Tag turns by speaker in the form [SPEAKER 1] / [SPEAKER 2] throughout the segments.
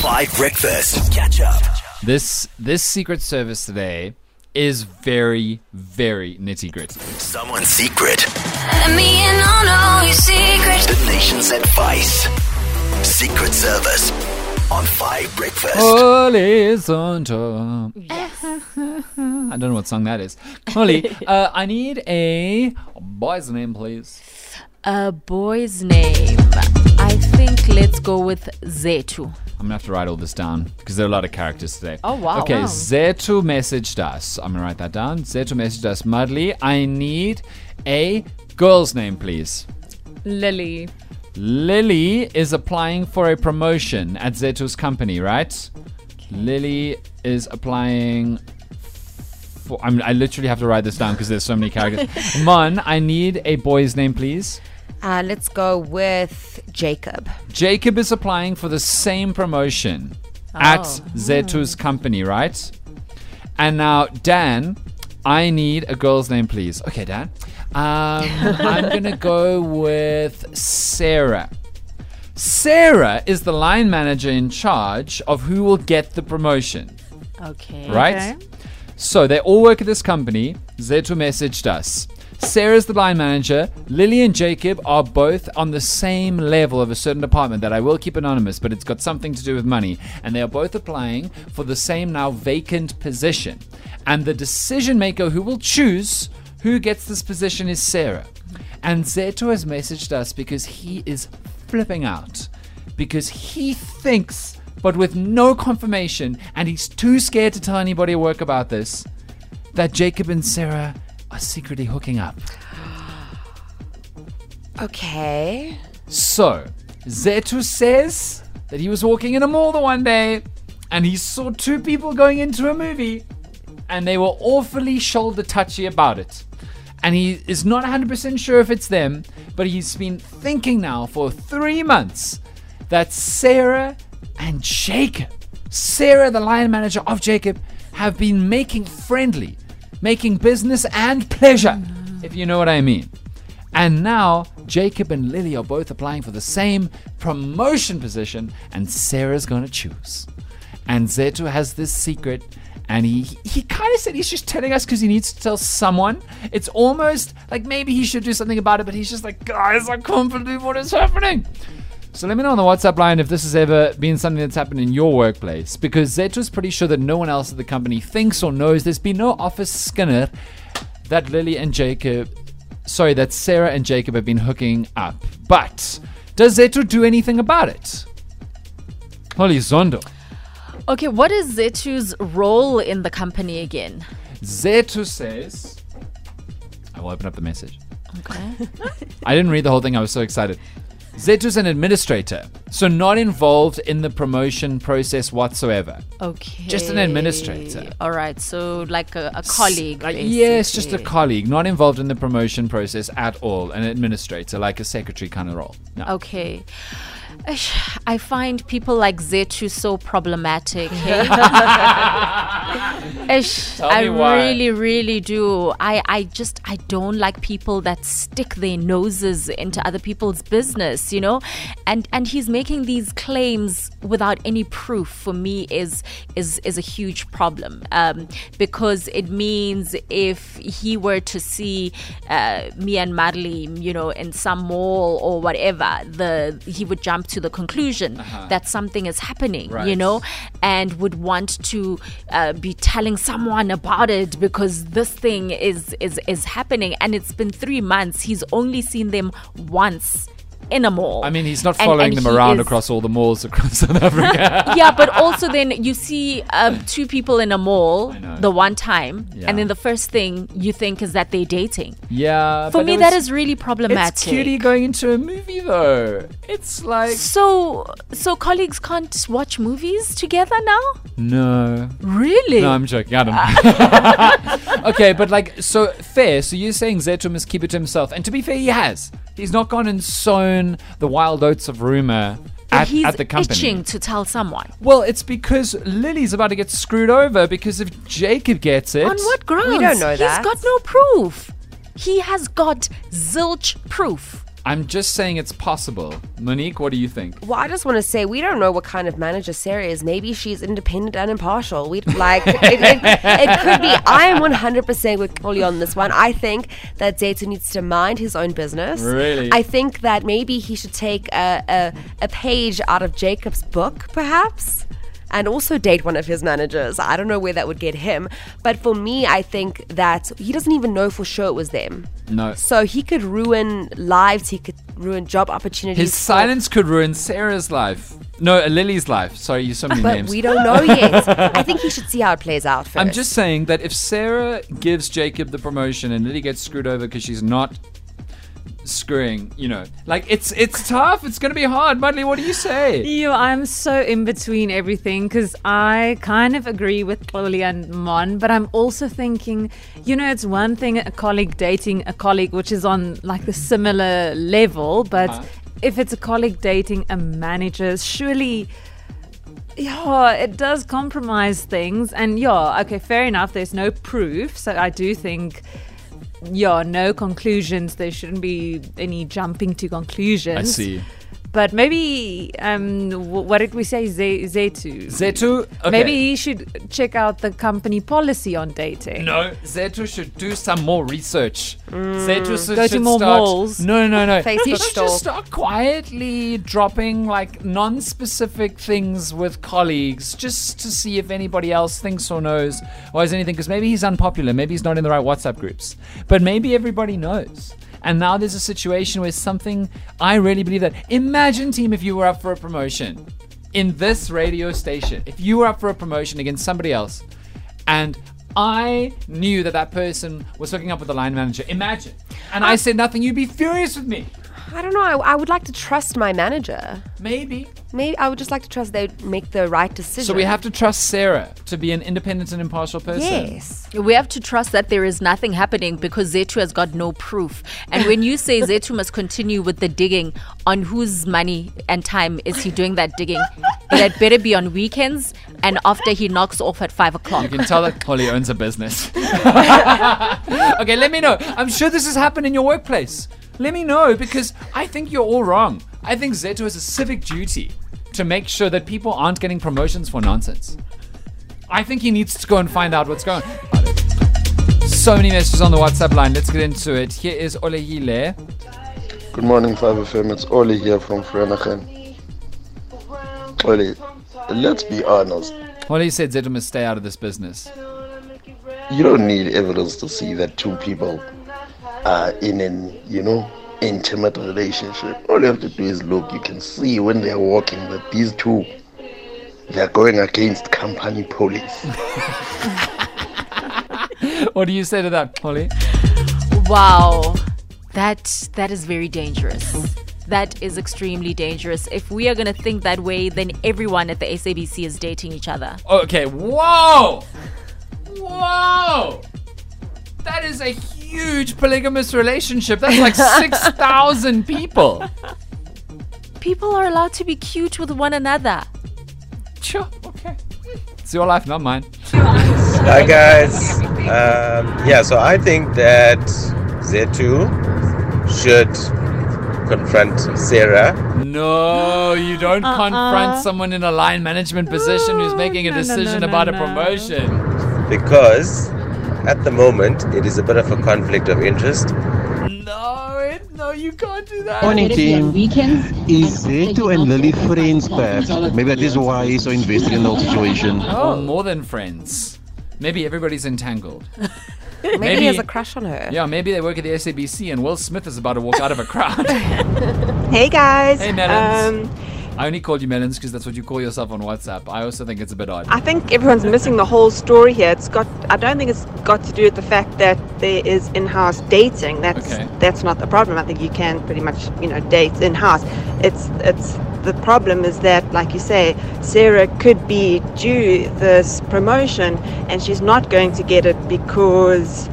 [SPEAKER 1] Five Breakfast. Catch up.
[SPEAKER 2] This this Secret Service today is very, very nitty gritty.
[SPEAKER 1] Someone's secret.
[SPEAKER 3] Let me in on all your secrets.
[SPEAKER 1] The nation's advice. Secret Service on Five Breakfast.
[SPEAKER 2] Horizontal. Yes. I don't know what song that is. Holly, uh, I need a boy's name, please.
[SPEAKER 4] A boy's name. I think let's go with Zetu.
[SPEAKER 2] I'm gonna have to write all this down because there are a lot of characters today.
[SPEAKER 4] Oh, wow.
[SPEAKER 2] Okay,
[SPEAKER 4] Wow.
[SPEAKER 2] Zetu messaged us. I'm gonna write that down. Zetu messaged us. Mudley, I need a girl's name, please.
[SPEAKER 4] Lily.
[SPEAKER 2] Lily is applying for a promotion at Zetu's company, right? Lily is applying for. I'm, I literally have to write this down because there's so many characters. Mon, I need a boy's name, please.
[SPEAKER 5] Uh, let's go with Jacob.
[SPEAKER 2] Jacob is applying for the same promotion at Zetu's company, right? And now, Dan, I need a girl's name, please. Okay, Dan. Um, I'm going to go with Sarah. Sarah is the line manager in charge of who will get the promotion,
[SPEAKER 4] Okay.
[SPEAKER 2] right? So they all work at this company. Zetu messaged us. Sarah's the line manager. Lily and Jacob are both on the same level of a certain department that I will keep anonymous, but it's got something to do with money. And they are both applying for the same now vacant position. And the decision maker who will choose who gets this position is Sarah. And Zetu has messaged us because he is flipping out. Because he thinks, but with no confirmation, and he's too scared to tell anybody at work about this, that Jacob and Sarah are secretly hooking up.
[SPEAKER 5] Okay.
[SPEAKER 2] So, Zetu says that he was walking in a mall the one day and he saw two people going into a movie and they were awfully shoulder touchy about it. And he is not 100% sure if it's them, but he's been thinking now for three months that Sarah and Jacob, Sarah, the line manager of Jacob, have been making friendly, making business and pleasure, if you know what I mean. And now Jacob and Lily are both applying for the same promotion position, and Sarah's going to choose. And Zetu has this secret, and he he kind of said he's just telling us because he needs to tell someone. It's almost like maybe he should do something about it, but he's just like, guys, I can't believe what is happening. So let me know on the WhatsApp line if this has ever been something that's happened in your workplace, because Zetu's pretty sure that no one else at the company thinks or knows. There's been no office skinner that Lily and Jacob, sorry, that Sarah and Jacob have been hooking up. But does Zetu do anything about it? Holy Zondo.
[SPEAKER 4] Okay, what is Zetu's role in the company again?
[SPEAKER 2] Zetu says, I will open up the message.
[SPEAKER 4] Okay.
[SPEAKER 2] I didn't read the whole thing, I was so excited. Zetu's an administrator, so not involved in the promotion process whatsoever.
[SPEAKER 4] Okay.
[SPEAKER 2] Just an administrator.
[SPEAKER 4] All right, so like a, a colleague.
[SPEAKER 2] Like, uh, yes, just a colleague, not involved in the promotion process at all. An administrator, like a secretary kind of role. No.
[SPEAKER 4] Okay. I find people like Zetu so problematic. Hey? Ish, I really, really do. I, I just, I don't like people that stick their noses into other people's business, you know. And and he's making these claims without any proof. For me, is is is a huge problem um, because it means if he were to see uh, me and Marley, you know, in some mall or whatever, the he would jump to the conclusion that something is happening, you
[SPEAKER 2] Uh-huh.
[SPEAKER 4] Know, and would want to uh, be telling someone about it because this thing is is is happening, and it's been three months. He's only seen them once in a mall.
[SPEAKER 2] I mean, he's not following
[SPEAKER 4] and
[SPEAKER 2] them around across all the malls across South Africa.
[SPEAKER 4] yeah, but also then you see um, two people in a mall the one time,
[SPEAKER 2] Yeah.
[SPEAKER 4] and then the first thing you think is that they're dating.
[SPEAKER 2] yeah.
[SPEAKER 4] For me,
[SPEAKER 2] it
[SPEAKER 4] that
[SPEAKER 2] was-
[SPEAKER 4] is really problematic.
[SPEAKER 2] It's cutie going into a movie, though. It's like.
[SPEAKER 4] So, so colleagues can't watch movies together now?
[SPEAKER 2] No.
[SPEAKER 4] Really?
[SPEAKER 2] No, I'm joking. I don't know. okay, but like, so fair. So you're saying Zetu must keep it to himself. And to be fair, he has. He's not gone and sown the wild oats of rumor at,
[SPEAKER 4] he's
[SPEAKER 2] at the company.
[SPEAKER 4] itching to tell someone.
[SPEAKER 2] Well, it's because Lily's about to get screwed over because if Jacob gets it.
[SPEAKER 4] On what grounds?
[SPEAKER 5] We don't know that.
[SPEAKER 4] He's got no proof. He has got zilch proof.
[SPEAKER 2] I'm just saying it's possible. Monique, what do you think?
[SPEAKER 5] Well, I just want to say we don't know what kind of manager Sarah is. Maybe she's independent and impartial. We'd like it, it, it could be. I am 100% with Polly on this one. I think that Zetu needs to mind his own business.
[SPEAKER 2] Really?
[SPEAKER 5] I think that maybe he should take a, a, a page out of Jacob's book, perhaps. And also date one of his managers. I don't know where that would get him. But for me, I think that he doesn't even know for sure it was them.
[SPEAKER 2] No.
[SPEAKER 5] So he could ruin lives, he could ruin job opportunities.
[SPEAKER 2] His silence could ruin Sarah's life. No, Lily's life. Sorry, you so many
[SPEAKER 5] But
[SPEAKER 2] names.
[SPEAKER 5] we don't know yet. I think he should see how it plays out first.
[SPEAKER 2] I'm just saying that if Sarah gives Jacob the promotion and Lily gets screwed over because she's not screwing, you know, like it's it's tough. It's gonna be hard. Mudley, what do you say?
[SPEAKER 6] You, I'm so in between everything because I kind of agree with Chloe and Mon, but I'm also thinking, you know, it's one thing a colleague dating a colleague, which is on like the similar level, but
[SPEAKER 2] Uh-huh.
[SPEAKER 6] if it's a colleague dating a manager, surely. Yeah, it does compromise things. And yeah, okay, fair enough. There's no proof. So I do think, yeah, no conclusions. There shouldn't be any jumping to conclusions.
[SPEAKER 2] I see.
[SPEAKER 6] But maybe, um, what did we say? Z- Zetu.
[SPEAKER 2] Zetu, okay.
[SPEAKER 6] Maybe he should check out the company policy on dating.
[SPEAKER 2] No, Zetu should do some more research. Zetu should,
[SPEAKER 6] Go to
[SPEAKER 2] should
[SPEAKER 6] more
[SPEAKER 2] start,
[SPEAKER 6] malls.
[SPEAKER 2] No, no, no. he
[SPEAKER 5] Facebook
[SPEAKER 2] should
[SPEAKER 5] stalk.
[SPEAKER 2] just start quietly dropping like non-specific things with colleagues, just to see if anybody else thinks or knows or has anything. Because maybe he's unpopular. Maybe he's not in the right WhatsApp groups. But maybe everybody knows. And now there's a situation where something. I really believe that. Imagine, team, if you were up for a promotion in this radio station. If you were up for a promotion against somebody else, and I knew that that person was hooking up with the line manager. Imagine. And I said nothing. You'd be furious with me.
[SPEAKER 5] I don't know. I, I would like to trust my manager.
[SPEAKER 2] Maybe.
[SPEAKER 5] Maybe I would just like to trust they make the right decision.
[SPEAKER 2] So we have to trust Sarah to be an independent and impartial person.
[SPEAKER 5] Yes.
[SPEAKER 4] We have to trust that there is nothing happening because Zetu has got no proof. And when you say Zetu must continue with the digging, on whose money and time is he doing that digging? It had better be on weekends and after he knocks off at five o'clock.
[SPEAKER 2] You can tell that Holly owns a business. okay, let me know. I'm sure this has happened in your workplace. Let me know because I think you're all wrong. I think Zetu has a civic duty to make sure that people aren't getting promotions for nonsense. I think he needs to go and find out what's going on. So many messages on the WhatsApp line. Let's get into it. Here is Olehile.
[SPEAKER 7] Good morning, 5FM. It's Oli here from Vereeniging. Oli, let's be honest.
[SPEAKER 2] Oli said Zetu must stay out of this business.
[SPEAKER 7] You don't need evidence to see that two people are in an, you know, intimate relationship. All you have to do is look. You can see when they're walking that these two, they're going against company police.
[SPEAKER 2] What do you say to that, polly
[SPEAKER 4] Wow. That that is very dangerous. That is extremely dangerous. If we are going to think that way, then everyone at the SABC is dating each other.
[SPEAKER 2] Okay, whoa! Whoa! That is a huge polygamous relationship. That's like 6,000 people.
[SPEAKER 4] People are allowed to be cute with one another.
[SPEAKER 2] Sure, okay. It's your life, not mine.
[SPEAKER 8] Hi guys. Um, yeah, so I think that Zetu should confront Sarah.
[SPEAKER 2] No, you don't confront someone in a line management position who's making a
[SPEAKER 6] no, no,
[SPEAKER 2] decision
[SPEAKER 6] no,
[SPEAKER 2] about a
[SPEAKER 6] no.
[SPEAKER 2] promotion.
[SPEAKER 8] because at the moment it is a bit of a conflict of interest.
[SPEAKER 2] No, it, no, you can't do that.
[SPEAKER 9] Morning team. Is Zetu and Lily friends perhaps? Maybe that is why he's so invested in the whole situation.
[SPEAKER 2] Oh, more than friends. Maybe everybody's entangled.
[SPEAKER 5] Maybe,
[SPEAKER 2] Maybe-
[SPEAKER 5] he has a crush on her.
[SPEAKER 2] Yeah, maybe they work at the SABC and Will Smith is about to walk out of a crowd.
[SPEAKER 10] Hey guys.
[SPEAKER 2] Hey, Melons.
[SPEAKER 10] Um,
[SPEAKER 2] I only called you Melons because that's what you call yourself on WhatsApp. I also think it's a bit odd.
[SPEAKER 10] I think everyone's missing the whole story here. It's got. I don't think it's got to do with the fact that there is in-house dating. That's
[SPEAKER 2] Okay.
[SPEAKER 10] that's not the problem. I think you can pretty much you know date in-house. It's it's the problem is that like you say, Sarah could be due this promotion and she's not going to get it because.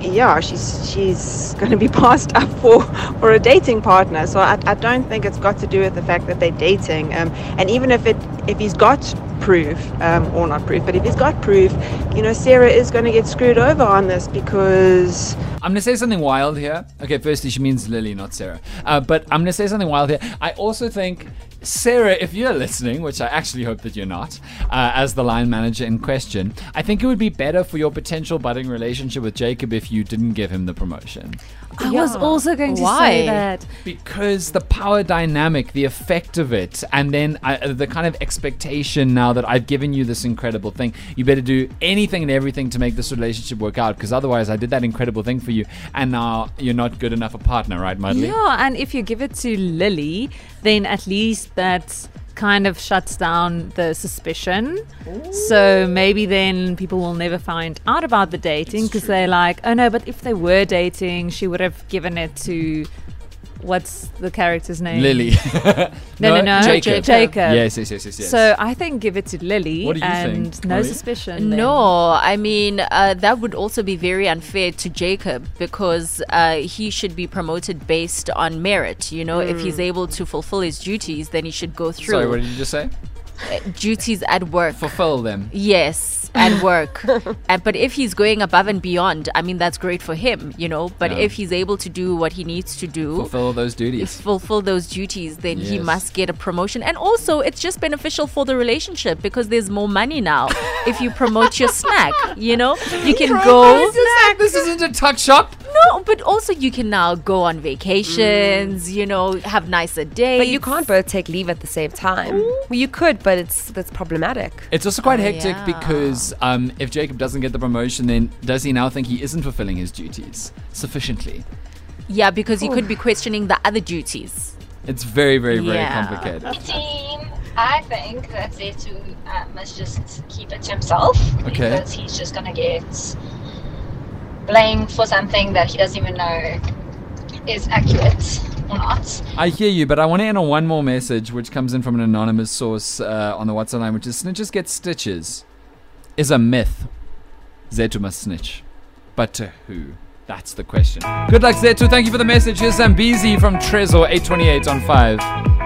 [SPEAKER 10] Yeah, she's she's going to be passed up for for a dating partner. So I, I don't think it's got to do with the fact that they're dating. Um, and even if it if he's got proof, um, or not proof, but if he's got proof, you know, Sarah is going to get screwed over on this because
[SPEAKER 2] I'm going to say something wild here. Okay, firstly, she means Lily, not Sarah. Uh, but I'm going to say something wild here. I also think, Sarah, if you're listening, which I actually hope that you're not, uh, as the line manager in question, I think it would be better for your potential budding relationship with Jacob if you didn't give him the promotion.
[SPEAKER 6] I was also going to
[SPEAKER 5] Why?
[SPEAKER 6] say that.
[SPEAKER 2] Because the power dynamic, the effect of it, and then uh, the kind of expectation now that I've given you this incredible thing, you better do anything and everything to make this relationship work out. Because otherwise, I did that incredible thing for you, and now you're not good enough a partner, right, Mudley?
[SPEAKER 6] Yeah, and if you give it to Lily, then at least that kind of shuts down the suspicion. So maybe then people will never find out about the dating because they're like, oh no, but if they were dating, she would have given it to. What's the character's name?
[SPEAKER 2] Lily.
[SPEAKER 6] No, no, no.
[SPEAKER 2] Jacob.
[SPEAKER 6] Jacob.
[SPEAKER 2] Yes, yes, yes, yes, yes.
[SPEAKER 6] So I think give it to Lily
[SPEAKER 2] What do you
[SPEAKER 6] and
[SPEAKER 2] think,
[SPEAKER 6] no
[SPEAKER 2] Molly?
[SPEAKER 6] suspicion. then.
[SPEAKER 4] No, I mean uh, that would also be very unfair to Jacob because uh, he should be promoted based on merit. You know, if he's able to fulfill his duties, then he should go through
[SPEAKER 2] Sorry, what did you just say?
[SPEAKER 4] Duties at work.
[SPEAKER 2] Fulfill them.
[SPEAKER 4] Yes, at work. and, but if he's going above and beyond, I mean, that's great for him, you know. But
[SPEAKER 2] Yeah.
[SPEAKER 4] if he's able to do what he needs to do,
[SPEAKER 2] Fulfill those duties.
[SPEAKER 4] fulfill those duties, then he must get a promotion. And also, it's just beneficial for the relationship because there's more money now if you promote your snack. You know, you can go.
[SPEAKER 2] This isn't a tuck shop.
[SPEAKER 4] No, but also you can now go on vacations. You know, have nicer days.
[SPEAKER 5] But you can't both take leave at the same time. Well, you could, but it's that's problematic.
[SPEAKER 2] It's also quite
[SPEAKER 4] Oh,
[SPEAKER 2] hectic
[SPEAKER 4] yeah.
[SPEAKER 2] because um, if Jacob doesn't get the promotion, then does he now think he isn't fulfilling his duties sufficiently?
[SPEAKER 4] Yeah, because you could be questioning the other duties.
[SPEAKER 2] It's very, very, very
[SPEAKER 4] Yeah.
[SPEAKER 2] complicated.
[SPEAKER 11] team, I think that Zetu uh, must just keep it to himself
[SPEAKER 2] Okay.
[SPEAKER 11] because he's just gonna get blamed for something that he doesn't even know is accurate or not.
[SPEAKER 2] I hear you, but I want to end on one more message, which comes in from an anonymous source uh, on the WhatsApp line, which is snitches get stitches is a myth. Zetu must snitch. But to who? That's the question. Good luck, Zetu. Thank you for the message. Here's Zambizi from Trezor 828 on 5.